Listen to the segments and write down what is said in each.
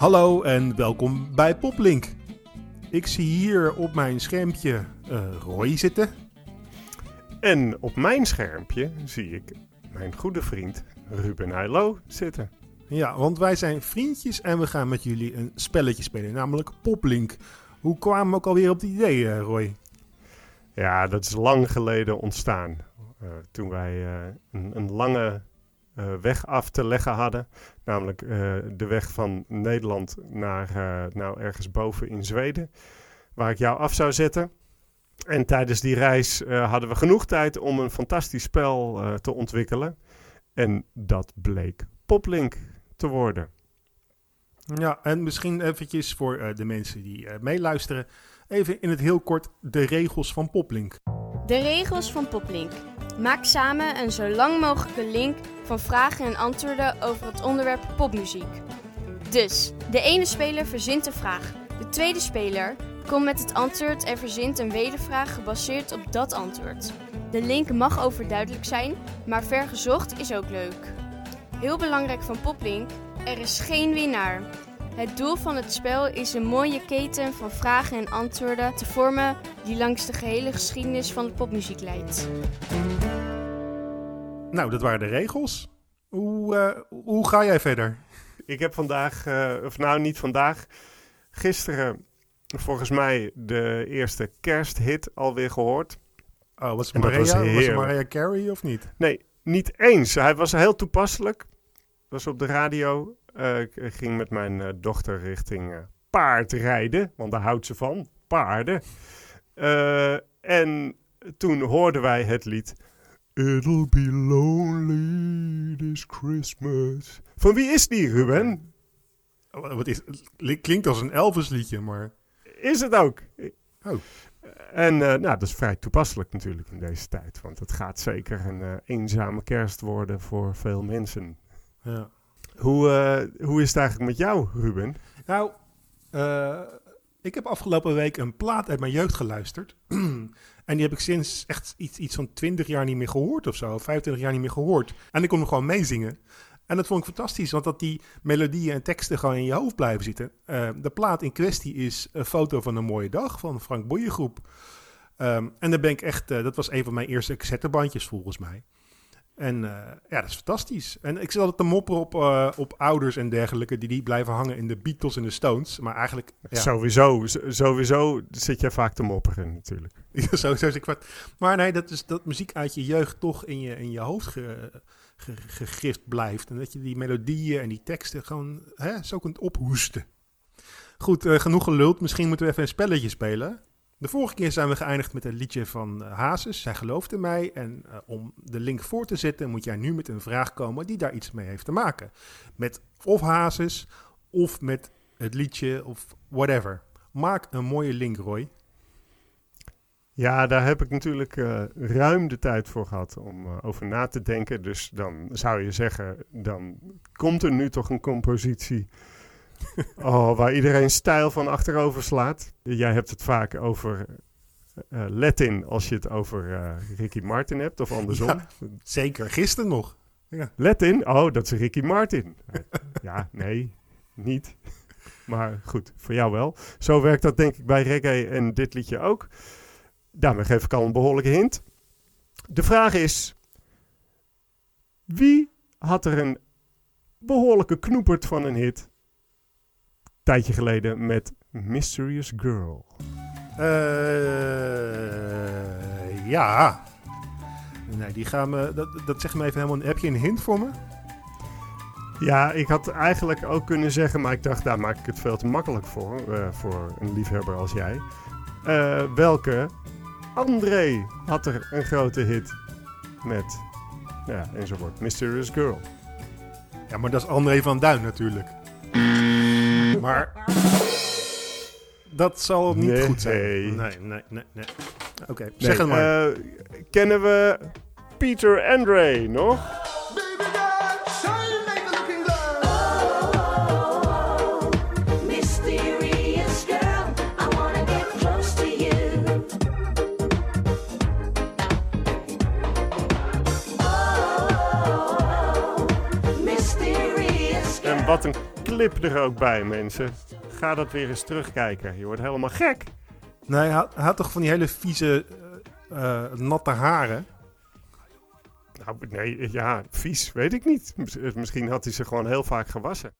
Hallo en welkom bij Poplink. Ik zie hier op mijn schermpje uh, Roy zitten. En op mijn schermpje zie ik mijn goede vriend Ruben Heilo zitten. Ja, want wij zijn vriendjes en we gaan met jullie een spelletje spelen, namelijk Poplink. Hoe kwamen we ook alweer op het idee, uh, Roy? Ja, dat is lang geleden ontstaan. Uh, toen wij een, een, lange weg af te leggen hadden. Namelijk uh, de weg van Nederland naar uh, nou, ergens boven in Zweden. Waar ik jou af zou zetten. En tijdens die reis hadden we genoeg tijd om een fantastisch spel te ontwikkelen. En dat bleek Poplink te worden. Ja, en misschien eventjes voor de mensen die meeluisteren. Even in het heel kort de regels van Poplink. De regels van Poplink. Maak samen een zo lang mogelijke link van vragen en antwoorden over het onderwerp popmuziek. Dus, de ene speler verzint een vraag. De tweede speler komt met het antwoord en verzint een wedervraag gebaseerd op dat antwoord. De link mag overduidelijk zijn, maar vergezocht is ook leuk. Heel belangrijk van Poplink, er is geen winnaar. Het doel van het spel is een mooie keten van vragen en antwoorden te vormen die langs de gehele geschiedenis van de popmuziek leidt. Nou, dat waren de regels. Hoe, uh, hoe ga jij verder? Ik heb vandaag, uh, of nou niet vandaag, gisteren volgens mij de eerste kersthit alweer gehoord. Oh, was het, Maria, was, was het Mariah Carey of niet? Nee, niet eens. Hij was heel toepasselijk. Was op de radio. Uh, ik ging met mijn dochter richting paardrijden, want daar houdt ze van, paarden. en toen hoorden wij het lied It'll be lonely this Christmas. Van wie is die, Ruben? Oh, wat is, klinkt als een Elvis liedje, maar... Is het ook. Oh. En uh, nou, dat is vrij toepasselijk natuurlijk in deze tijd. Want het gaat zeker een uh, eenzame kerst worden voor veel mensen. Ja. Hoe, uh, hoe is het eigenlijk met jou, Ruben? Nou, ik heb afgelopen week een plaat uit mijn jeugd geluisterd. en die heb ik sinds echt iets, iets van 20 jaar niet meer gehoord of zo. 25 jaar niet meer gehoord. En ik kon nog gewoon meezingen. En dat vond ik fantastisch, want dat die melodieën en teksten gewoon in je hoofd blijven zitten. Uh, de plaat in kwestie is een foto van een mooie dag van Frank Boeiengroep. Um, en daar ben ik echt, uh, dat was een van mijn eerste cassettebandjes volgens mij. En uh, ja, dat is fantastisch. En ik zit altijd te mopperen op, uh, op ouders en dergelijke die die blijven hangen in de Beatles en de Stones. Maar eigenlijk... Ja. Sowieso, sowieso zit je vaak te mopperen natuurlijk. sowieso zit ik wat. Maar nee, dat is dat muziek uit je jeugd toch in je, in je hoofd ge, ge, gegrift blijft. En dat je die melodieën en die teksten gewoon hè, zo kunt ophoesten. Goed, uh, genoeg geluld. Misschien moeten we even een spelletje spelen. De vorige keer zijn we geëindigd met een liedje van uh, Hazes. Zij geloofde mij. En uh, om de link voor te zetten, moet jij nu met een vraag komen die daar iets mee heeft te maken. Met of Hazes, of met het liedje, of whatever. Maak een mooie link, Roy. Ja, daar heb ik natuurlijk uh, ruim de tijd voor gehad om over na te denken. Dus dan zou je zeggen, dan komt er nu toch een compositie oh, waar iedereen stijl van achterover slaat. Jij hebt het vaak over uh, Latin als je het over uh, Ricky Martin hebt, of andersom. Ja, zeker, gisteren nog. Ja. Latin? Oh, dat is Ricky Martin. ja, nee, niet. Maar goed, voor jou wel. Zo werkt dat denk ik bij reggae en dit liedje ook. Daarmee geef ik al een behoorlijke hint. De vraag is: wie had er een behoorlijke knoepert van een hit tijdje geleden met Mysterious Girl. Uh, ja. Nee, die gaan me. Dat, dat zeg me even helemaal. Heb je een hint voor me? Ja, ik had eigenlijk ook kunnen zeggen, maar ik dacht, daar maak ik het veel te makkelijk voor. Uh, voor een liefhebber als jij. Uh, welke André had er een grote hit met. Ja, enzovoort. Mysterious Girl. Ja, maar dat is André van Duin natuurlijk. Maar dat zal niet nee. goed zijn. Nee, nee, nee. nee. Oké, okay, zeg het maar. Uh, kennen we Peter Andre nog? Wat een clip er ook bij, mensen. Ga dat weer eens terugkijken. Je wordt helemaal gek. Nee, hij had, hij had toch van die hele vieze, eh, eh, natte haren? Nou, nee, ja, vies, weet ik niet. Eh, Misschien had hij ze gewoon heel vaak gewassen.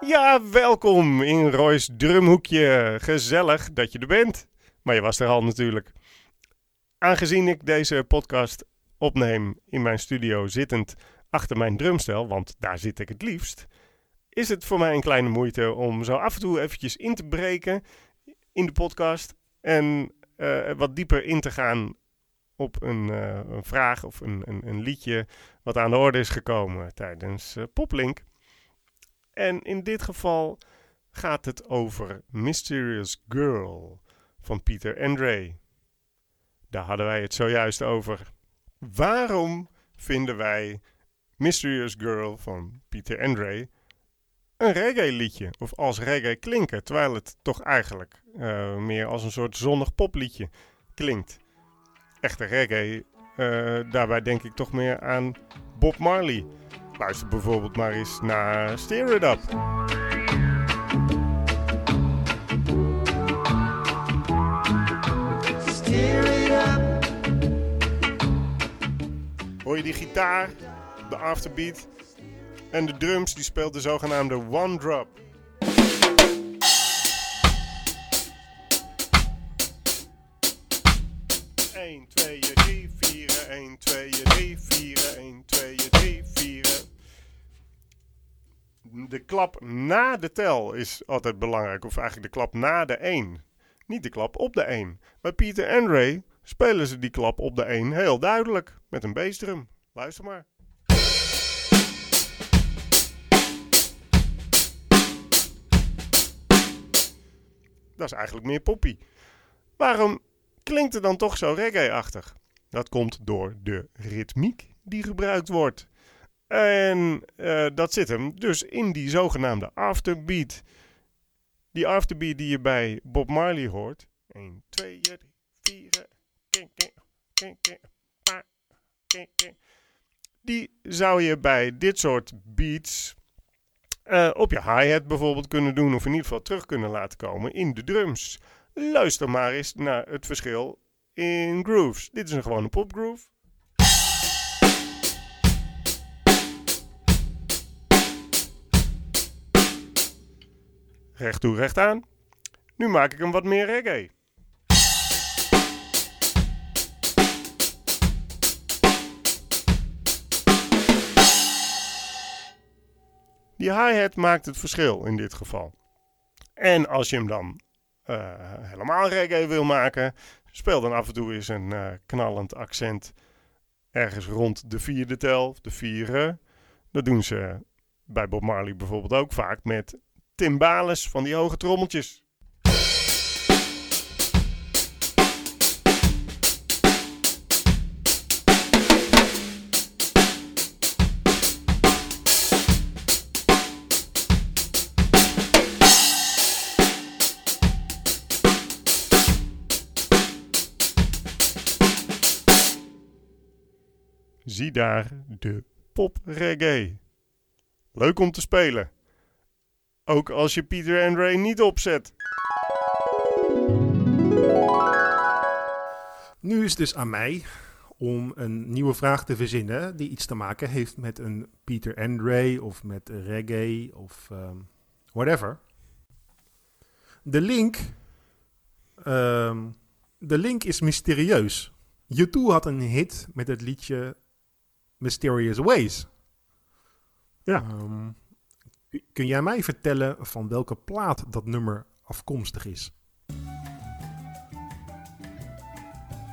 Ja, welkom in Roy's drumhoekje. Gezellig dat je er bent. Maar je was er al natuurlijk. Aangezien ik deze podcast opneem in mijn studio zittend achter mijn drumstel, want daar zit ik het liefst, is het voor mij een kleine moeite om zo af en toe eventjes in te breken in de podcast en eh, wat dieper in te gaan op een, eh, een vraag of een, een, een liedje wat aan de orde is gekomen tijdens eh, Poplink. En in dit geval gaat het over Mysterious Girl van Peter Andre. Daar hadden wij het zojuist over. Waarom vinden wij Mysterious Girl van Peter Andre een reggae liedje? Of als reggae klinken, terwijl het toch eigenlijk eh, meer als een soort zonnig popliedje klinkt. Echte reggae, eh, daarbij denk ik toch meer aan Bob Marley. Luister bijvoorbeeld maar eens naar Steer It Up. Die gitaar, de afterbeat en de drums, die speelt de zogenaamde one drop. Eén, twee, drie, vieren. 1, 2, 3, vieren. 1, 2, 3, vieren. De klap na de tel is altijd belangrijk. Of eigenlijk de klap na de 1. Niet de klap op de 1. Bij Pieter Andre spelen ze die klap op de 1 heel duidelijk. Met een bassdrum. Luister maar. Dat is eigenlijk meer poppy. Waarom klinkt het dan toch zo reggae-achtig? Dat komt door de ritmiek die gebruikt wordt. En eh, dat zit hem dus in die zogenaamde afterbeat. Die afterbeat die je bij Bob Marley hoort. 1, 2, 3, 4. Die zou je bij dit soort beats eh, op je hi-hat bijvoorbeeld kunnen doen. Of in ieder geval terug kunnen laten komen in de drums. Luister maar eens naar het verschil in grooves. Dit is een gewone popgroove. Recht toe, recht aan. Nu maak ik hem wat meer reggae. Die hi-hat maakt het verschil in dit geval. En als je hem dan eh, helemaal reggae wil maken, speel dan af en toe eens een eh, knallend accent ergens rond de vierde tel, de vieren. Dat doen ze bij Bob Marley bijvoorbeeld ook vaak met timbales van die hoge trommeltjes. Zie daar de pop reggae. Leuk om te spelen. Ook als je Pieter Andre niet opzet. Nu is het dus aan mij om een nieuwe vraag te verzinnen die iets te maken heeft met een Peter Andre of met reggae of ehm, whatever. De link, ehm, de link is mysterieus. U2 had een hit met het liedje Mysterious Ways. Ja. Ehm, kun jij mij vertellen van welke plaat dat nummer afkomstig is?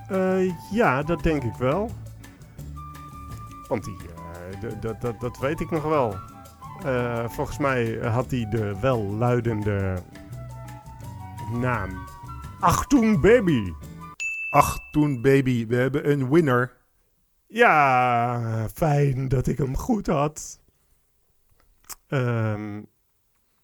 Eh, ja, dat denk ik wel. Want die, eh, d- d- d- dat weet ik nog wel. Eh, volgens mij had hij de welluidende naam. Achtung Baby. Ach, toen baby, we hebben een winner. Ja, fijn dat ik hem goed had. Ehm,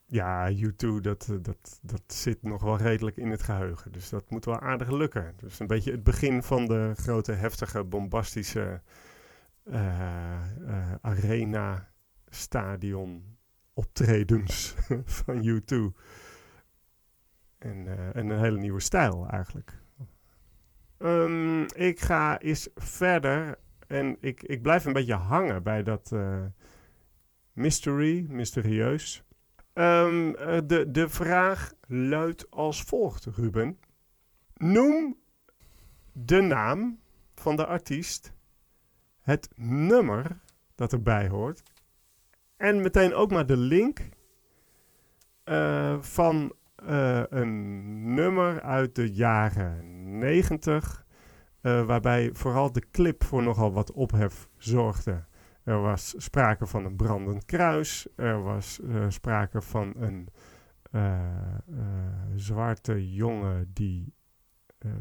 ja, U2, dat, eh, dat, dat zit nog wel redelijk in het geheugen. Dus dat moet wel aardig lukken. Dus een beetje het begin van de grote, heftige, bombastische eh, eh, arena, stadion, optredens van U2. En, en een hele nieuwe stijl eigenlijk. Ehm, ik ga eens verder en ik, ik blijf een beetje hangen bij dat eh, mystery, mysterieus. Ehm, eh, de, de vraag luidt als volgt, Ruben. Noem de naam van de artiest, het nummer dat erbij hoort en meteen ook maar de link eh, van een nummer uit de jaren 90, eh, waarbij vooral de clip voor nogal wat ophef zorgde. Er was sprake van een brandend kruis, er was eh, sprake van een eh, zwarte jongen die,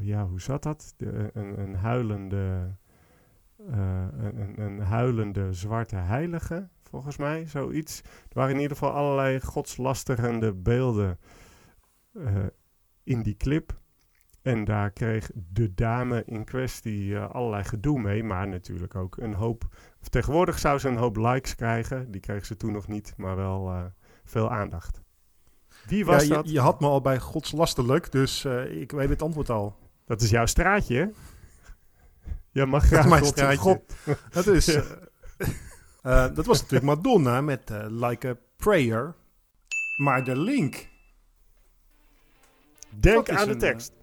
ja, hoe zat dat? De, een, een huilende, een, een- huilende zwarte heilige, volgens mij, zoiets. Er waren in ieder geval allerlei godslasterende beelden in die clip. En daar kreeg de dame in kwestie eh, allerlei gedoe mee, maar natuurlijk ook een hoop. Of tegenwoordig zou ze een hoop likes krijgen. Die kreeg ze toen nog niet, maar wel eh, veel aandacht. Wie was ja, je, dat? je had me al bij godslasterlijk, dus eh, ik weet het antwoord al. Dat is jouw straatje, hè? Je mag Dat graag is mijn God- straatje. God- Dat is... Ja. dat was natuurlijk Madonna met Like a Prayer. Maar de link... Denk Dat is aan de tekst.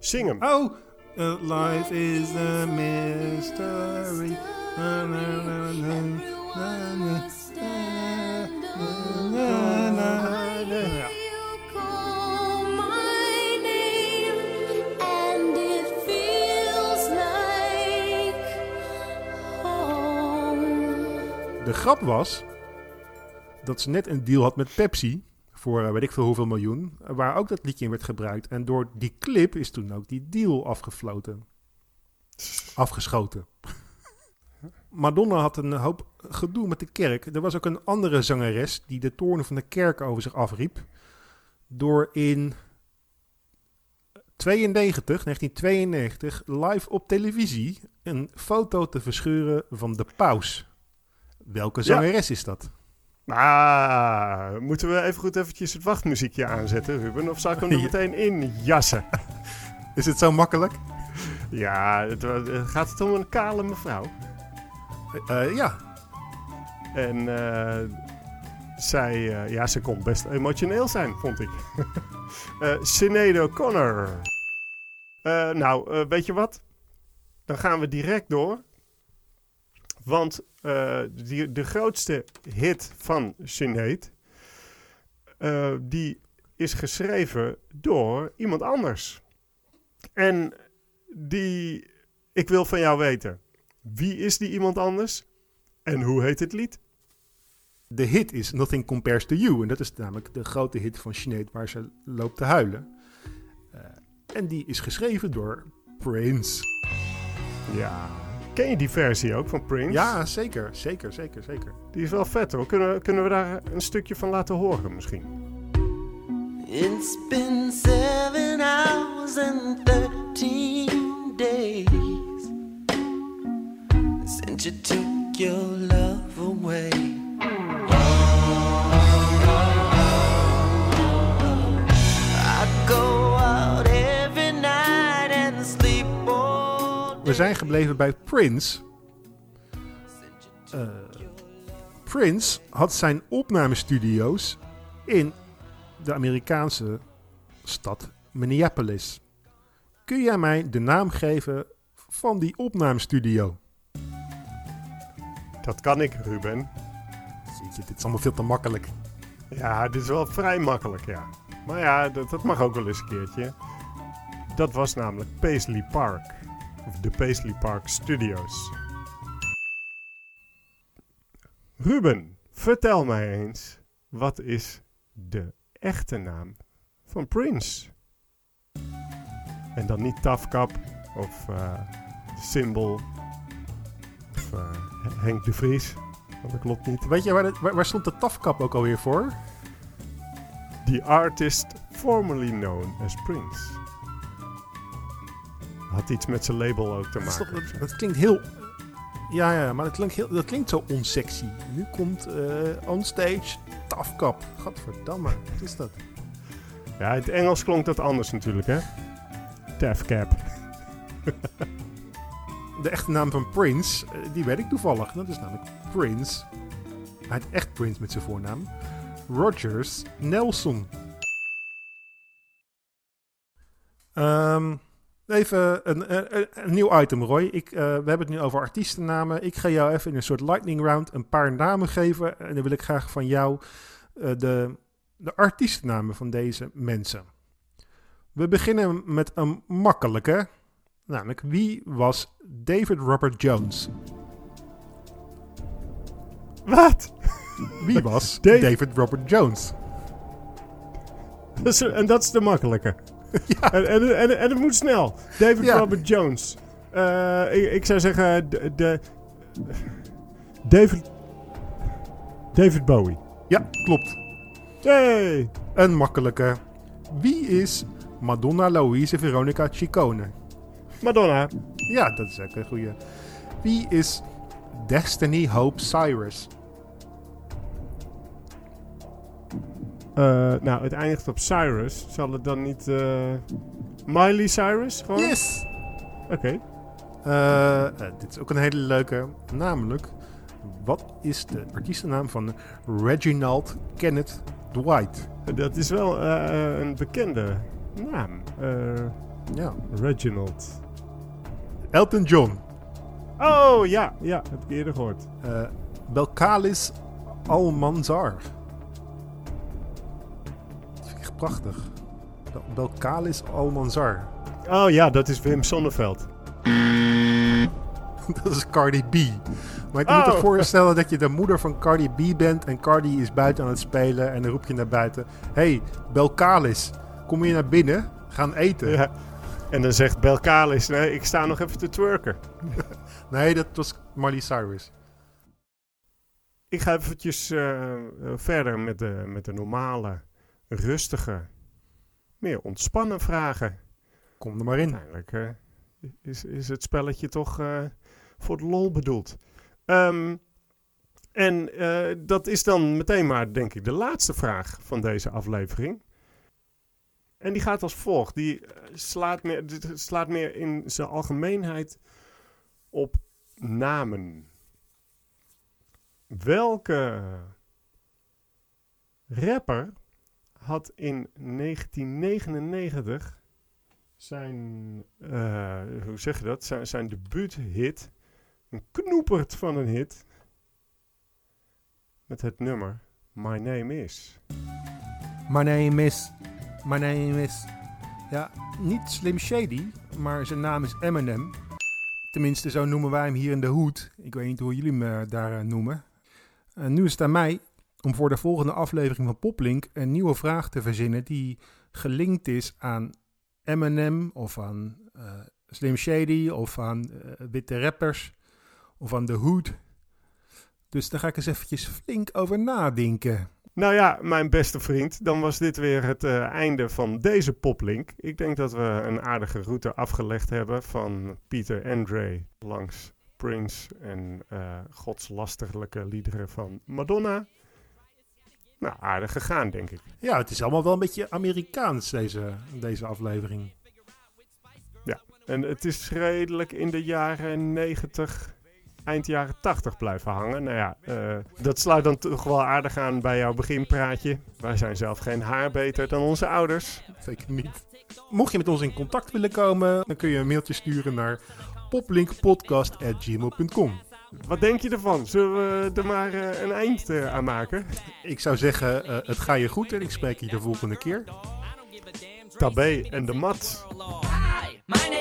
Zing hem. Oh, uh, life is a mystery. Na, na, na, De grap was dat ze net een deal had met Pepsi voor eh, weet ik veel hoeveel miljoen, waar ook dat liedje in werd gebruikt. En door die clip is toen ook die deal afgefloten. Afgeschoten. Madonna had een hoop gedoe met de kerk. Er was ook een andere zangeres die de toornen van de kerk over zich afriep. Door in 92, 1992 live op televisie een foto te verscheuren van de paus. Welke Ja. zangeres is dat? Maar moeten we even goed eventjes het wachtmuziekje aanzetten, Ruben? Of zal ik hem er meteen in jassen? Is het zo makkelijk? Ja, het, gaat het om een kale mevrouw. Eh, eh, ja, En eh, zij, ja, ze kon best emotioneel zijn, vond ik. Eh Sinead O'Connor. Nou, weet je wat? Dan gaan we direct door. Want eh, die, de grootste hit van Sinead... eh, die is geschreven door iemand anders. En die... Ik wil van jou weten. Wie is die iemand anders? En hoe heet het lied? de hit is Nothing Compares to You. En dat is namelijk de grote hit van Sinead waar ze loopt te huilen. Eh, en die is geschreven door Prince. Ja. Ken je die versie ook van Prince? Ja, zeker, zeker, zeker, zeker. Die is wel vet hoor. Kunnen, we- kunnen we daar een stukje van laten horen misschien? It's been seven hours and thirteen days since you took your love away. We zijn gebleven bij Prince. Eh, Prince had zijn opnamestudio's in de Amerikaanse stad Minneapolis. Kun jij mij de naam geven van die opnamestudio? Dat kan ik, Ruben. Ziet je, dit is allemaal veel te makkelijk. Ja, dit is wel vrij makkelijk, ja. Maar ja, dat, dat mag ook wel eens een keertje. Dat was namelijk Paisley Park. Of de Paisley Park Studios. Ruben, vertel mij eens. Wat is de echte naam van Prince? En dan niet Tafkap of eh Symbol of eh, Henk de Vries. Dat klopt niet. Weet je waar, waar stond de tafkap ook alweer voor? The artist formerly known as Prince. Had iets met zijn label ook te Dat, maken. toch- dat, dat klinkt heel Ja, ja, maar dat klinkt, heel, dat klinkt zo onsexy. Nu komt eh onstage Tafkap. Gadverdamme, wat is dat? Ja, in het Engels klonk dat anders natuurlijk, hè? Tafcap. De echte naam van Prince, eh, die weet ik toevallig. Dat is namelijk Prince. Hij heet echt Prince met zijn voornaam. Rogers Nelson. Ehm, even een, een, een- een nieuw item, Roy. Ik, eh, we hebben het nu over artiestennamen. Ik ga jou even in een soort lightning round een paar namen geven. En dan wil ik graag van jou eh, de, de artiestennamen van deze mensen. We beginnen met een makkelijke. Namelijk, wie was David Robert Jones? Wat? Wie was David Robert Jones? En dat is de makkelijke. En, en, en, en het moet snel. David Ja. Robert Jones. Eh, ik, ik zou zeggen... De, de- David... David Bowie. Ja, klopt. Hey! Een makkelijke. Wie is Madonna Louise Veronica Ciccone? Madonna. Ja, dat is ook een goede. Wie is Destiny Hope Cyrus? Nou, het eindigt op Cyrus. Zal het dan niet... eh, Miley Cyrus? Gewoon? Yes! Oké. Eh, eh, dit is ook een hele leuke. Namelijk, wat is de artiestennaam van Reginald Kenneth Dwight? Dat is wel eh, een bekende naam. Eh, Ja. Reginald. Elton John. Oh, ja. Ja, heb ik eerder gehoord. Eh, Belcalis Almanzar. Prachtig. Bel- Belcalis Almanzar. Oh ja, dat is Wim Sonneveld. Dat is Cardi B. Maar ik moet Oh. je voorstellen dat je de moeder van Cardi B bent en Cardi is buiten aan het spelen en dan roep je naar buiten. hey, Belcalis, kom je naar binnen? Gaan eten. Ja. En dan zegt Belcalis, nee, ik sta nog even te twerken. Nee, dat was Miley Cyrus. Ik ga eventjes eh, eh, verder met de, met de normale, rustige, meer ontspannen vragen. Kom er maar in. Uiteindelijk eh, is, is het spelletje toch eh, voor de lol bedoeld. Ehm, en eh, dat is dan meteen maar, denk ik, de laatste vraag van deze aflevering. En die gaat als volgt. Die slaat, meer, slaat meer in zijn algemeenheid op namen. Welke rapper had in 1999 zijn, eh, hoe zeg je dat, zijn, zijn debuuthit, een knoepert van een hit, met het nummer My Name Is. My name is. My name is. Ja, niet Slim Shady, maar zijn naam is Eminem. Tenminste, zo noemen wij hem hier in de hoed. Ik weet niet hoe jullie hem eh, daar eh, noemen. En nu is het aan mij om voor de volgende aflevering van Poplink een nieuwe vraag te verzinnen die gelinkt is aan Eminem of aan eh, Slim Shady of aan eh, witte rappers of aan The Hood. Dus daar ga ik eens eventjes flink over nadenken. Nou ja, mijn beste vriend, dan was dit weer het eh, einde van deze poplink. Ik denk dat we een aardige route afgelegd hebben van Pieter Andre langs Prince en godslasterlijke liederen van Madonna. Nou, aardig gegaan, denk ik. Ja, het is allemaal wel een beetje Amerikaans, deze, deze aflevering. En het is redelijk in de jaren 90, eind jaren 80 blijven hangen. Nou ja, eh, dat sluit dan toch wel aardig aan bij jouw beginpraatje. Wij zijn zelf geen haar beter dan onze ouders. Zeker niet. Mocht je met ons in contact willen komen, dan kun je een mailtje sturen naar poplinkpodcast.gmail.com. Wat denk je ervan? Zullen we er maar eh, een eind eh, aan maken? Ik zou zeggen, eh, het ga je goed en ik spreek je de volgende keer. Tabé en de mat. Hi, my name